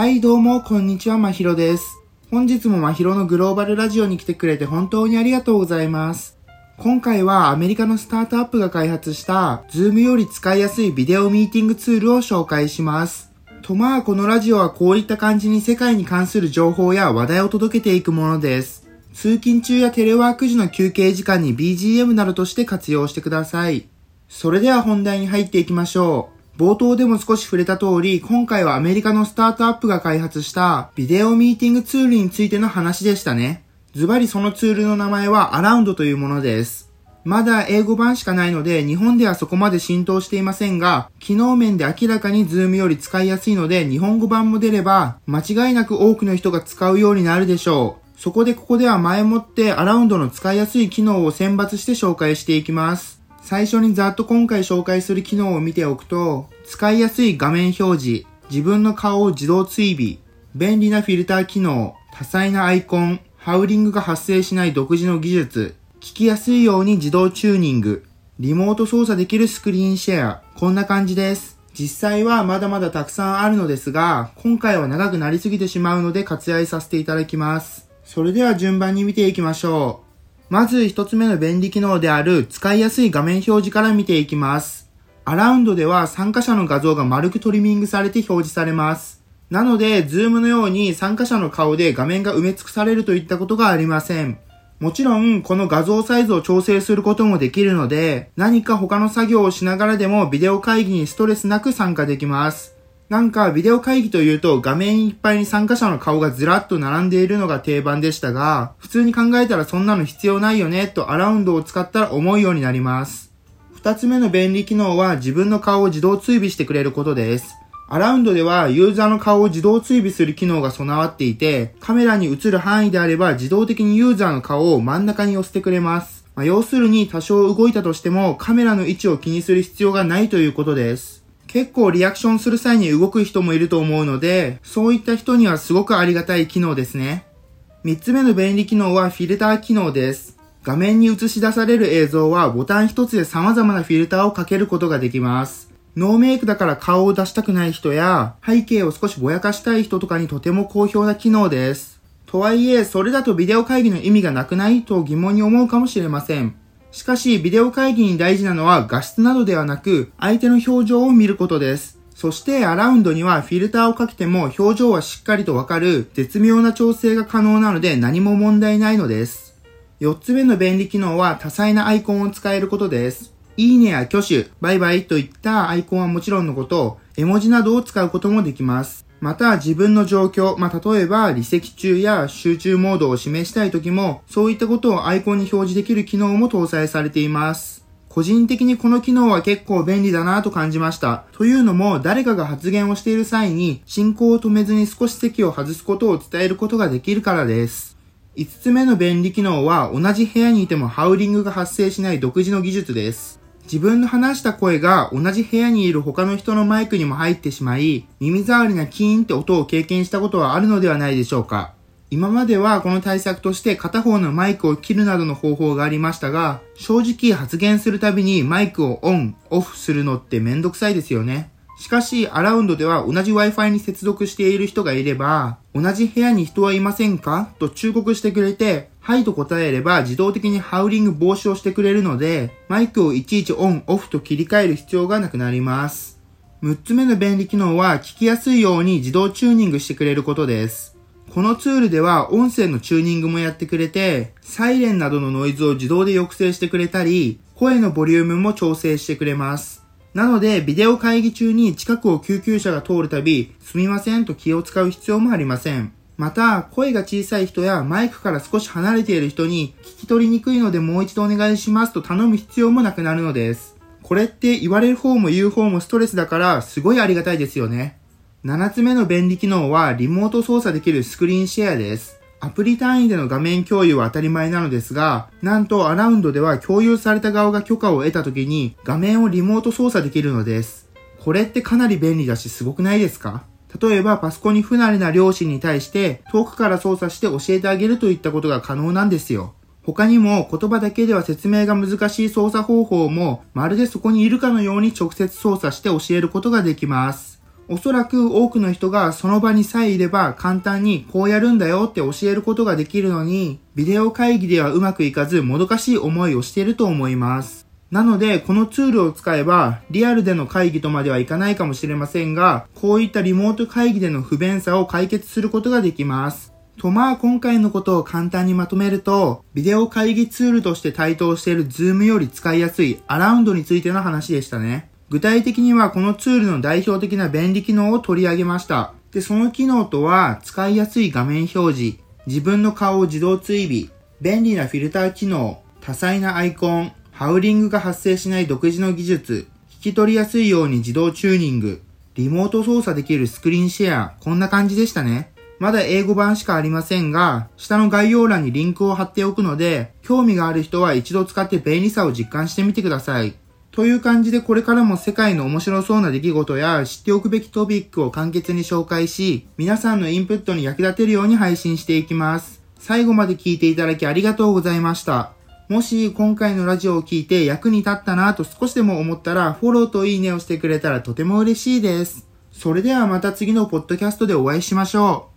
はい、どうも、こんにちは、まひろです。本日もまひろのグローバルラジオに来てくれて本当にありがとうございます。今回はアメリカのスタートアップが開発した Zoom より使いやすいビデオミーティングツールを紹介します。とまあ、このラジオはこういった感じに世界に関する情報や話題を届けていくものです。通勤中やテレワーク時の休憩時間に BGM などとして活用してください。それでは本題に入っていきましょう。冒頭でも少し触れた通り、今回はアメリカのスタートアップが開発したビデオミーティングツールについての話でしたね。ズバリそのツールの名前は Around というものです。まだ英語版しかないので日本ではそこまで浸透していませんが、機能面で明らかに Zoom より使いやすいので日本語版も出れば間違いなく多くの人が使うようになるでしょう。そこでここでは前もって Around の使いやすい機能を選抜して紹介していきます。最初にざっと今回紹介する機能を見ておくと、使いやすい画面表示、自分の顔を自動追尾、便利なフィルター機能、多彩なアイコン、ハウリングが発生しない独自の技術、聞きやすいように自動チューニング、リモート操作できるスクリーンシェア、こんな感じです。実際はまだまだたくさんあるのですが、今回は長くなりすぎてしまうので割愛させていただきます。それでは順番に見ていきましょう。まず一つ目の便利機能である使いやすい画面表示から見ていきます。アラウンドでは参加者の画像が丸くトリミングされて表示されます。なので、ズームのように参加者の顔で画面が埋め尽くされるといったことがありません。もちろん、この画像サイズを調整することもできるので、何か他の作業をしながらでもビデオ会議にストレスなく参加できます。なんかビデオ会議というと画面いっぱいに参加者の顔がずらっと並んでいるのが定番でしたが、普通に考えたらそんなの必要ないよねとアラウンドを使ったら思うようになります。二つ目の便利機能は自分の顔を自動追尾してくれることです。アラウンドではユーザーの顔を自動追尾する機能が備わっていて、カメラに映る範囲であれば自動的にユーザーの顔を真ん中に寄せてくれます。まあ、要するに多少動いたとしてもカメラの位置を気にする必要がないということです。結構リアクションする際に動く人もいると思うので、そういった人にはすごくありがたい機能ですね。三つ目の便利機能はフィルター機能です。画面に映し出される映像はボタン一つで様々なフィルターをかけることができます。ノーメイクだから顔を出したくない人や、背景を少しぼやかしたい人とかにとても好評な機能です。とはいえ、それだとビデオ会議の意味がなくないと疑問に思うかもしれません。しかし、ビデオ会議に大事なのは画質などではなく、相手の表情を見ることです。そして、アラウンドにはフィルターをかけても表情はしっかりとわかる絶妙な調整が可能なので何も問題ないのです。4つ目の便利機能は多彩なアイコンを使えることです。いいねや挙手、バイバイといったアイコンはもちろんのこと、絵文字などを使うこともできます。また自分の状況、まあ、例えば離席中や集中モードを示したい時も、そういったことをアイコンに表示できる機能も搭載されています。個人的にこの機能は結構便利だなと感じました。というのも、誰かが発言をしている際に、進行を止めずに少し席を外すことを伝えることができるからです。5つ目の便利機能は、同じ部屋にいてもハウリングが発生しない独自の技術です。自分の話した声が同じ部屋にいる他の人のマイクにも入ってしまい、耳障りなキーンって音を経験したことはあるのではないでしょうか。今まではこの対策として片方のマイクを切るなどの方法がありましたが、正直発言するたびにマイクをオン、オフするのってめんどくさいですよね。しかし、アラウンドでは同じ Wi-Fi に接続している人がいれば、同じ部屋に人はいませんか？と忠告してくれて、はいと答えれば自動的にハウリング防止をしてくれるので、マイクをいちいちオン、オフと切り替える必要がなくなります。6つ目の便利機能は聞きやすいように自動チューニングしてくれることです。このツールでは音声のチューニングもやってくれて、サイレンなどのノイズを自動で抑制してくれたり、声のボリュームも調整してくれます。なので、ビデオ会議中に近くを救急車が通るたび、すみませんと気を使う必要もありません。また、声が小さい人やマイクから少し離れている人に聞き取りにくいのでもう一度お願いしますと頼む必要もなくなるのです。これって言われる方も言う方もストレスだからすごいありがたいですよね。7つ目の便利機能はリモート操作できるスクリーンシェアです。アプリ単位での画面共有は当たり前なのですが、なんとアラウンドでは共有された側が許可を得た時に画面をリモート操作できるのです。これってかなり便利だしすごくないですか？例えばパソコンに不慣れな両親に対して遠くから操作して教えてあげるといったことが可能なんですよ。他にも言葉だけでは説明が難しい操作方法もまるでそこにいるかのように直接操作して教えることができます。おそらく多くの人がその場にさえいれば簡単にこうやるんだよって教えることができるのに、ビデオ会議ではうまくいかずもどかしい思いをしていると思います。なので、このツールを使えば、リアルでの会議とまではいかないかもしれませんが、こういったリモート会議での不便さを解決することができます。とまあ今回のことを簡単にまとめると、ビデオ会議ツールとして台頭している Zoom より使いやすいアラウンドについての話でしたね。具体的にはこのツールの代表的な便利機能を取り上げました。で、その機能とは、使いやすい画面表示、自分の顔を自動追尾、便利なフィルター機能、多彩なアイコン、ハウリングが発生しない独自の技術、聞き取りやすいように自動チューニング、リモート操作できるスクリーンシェア、こんな感じでしたね。まだ英語版しかありませんが、下の概要欄にリンクを貼っておくので、興味がある人は一度使って便利さを実感してみてください。という感じでこれからも世界の面白そうな出来事や知っておくべきトピックを簡潔に紹介し、皆さんのインプットに役立てるように配信していきます。最後まで聞いていただきありがとうございました。もし今回のラジオを聞いて役に立ったなと少しでも思ったらフォローといいねをしてくれたらとても嬉しいです。それではまた次のポッドキャストでお会いしましょう。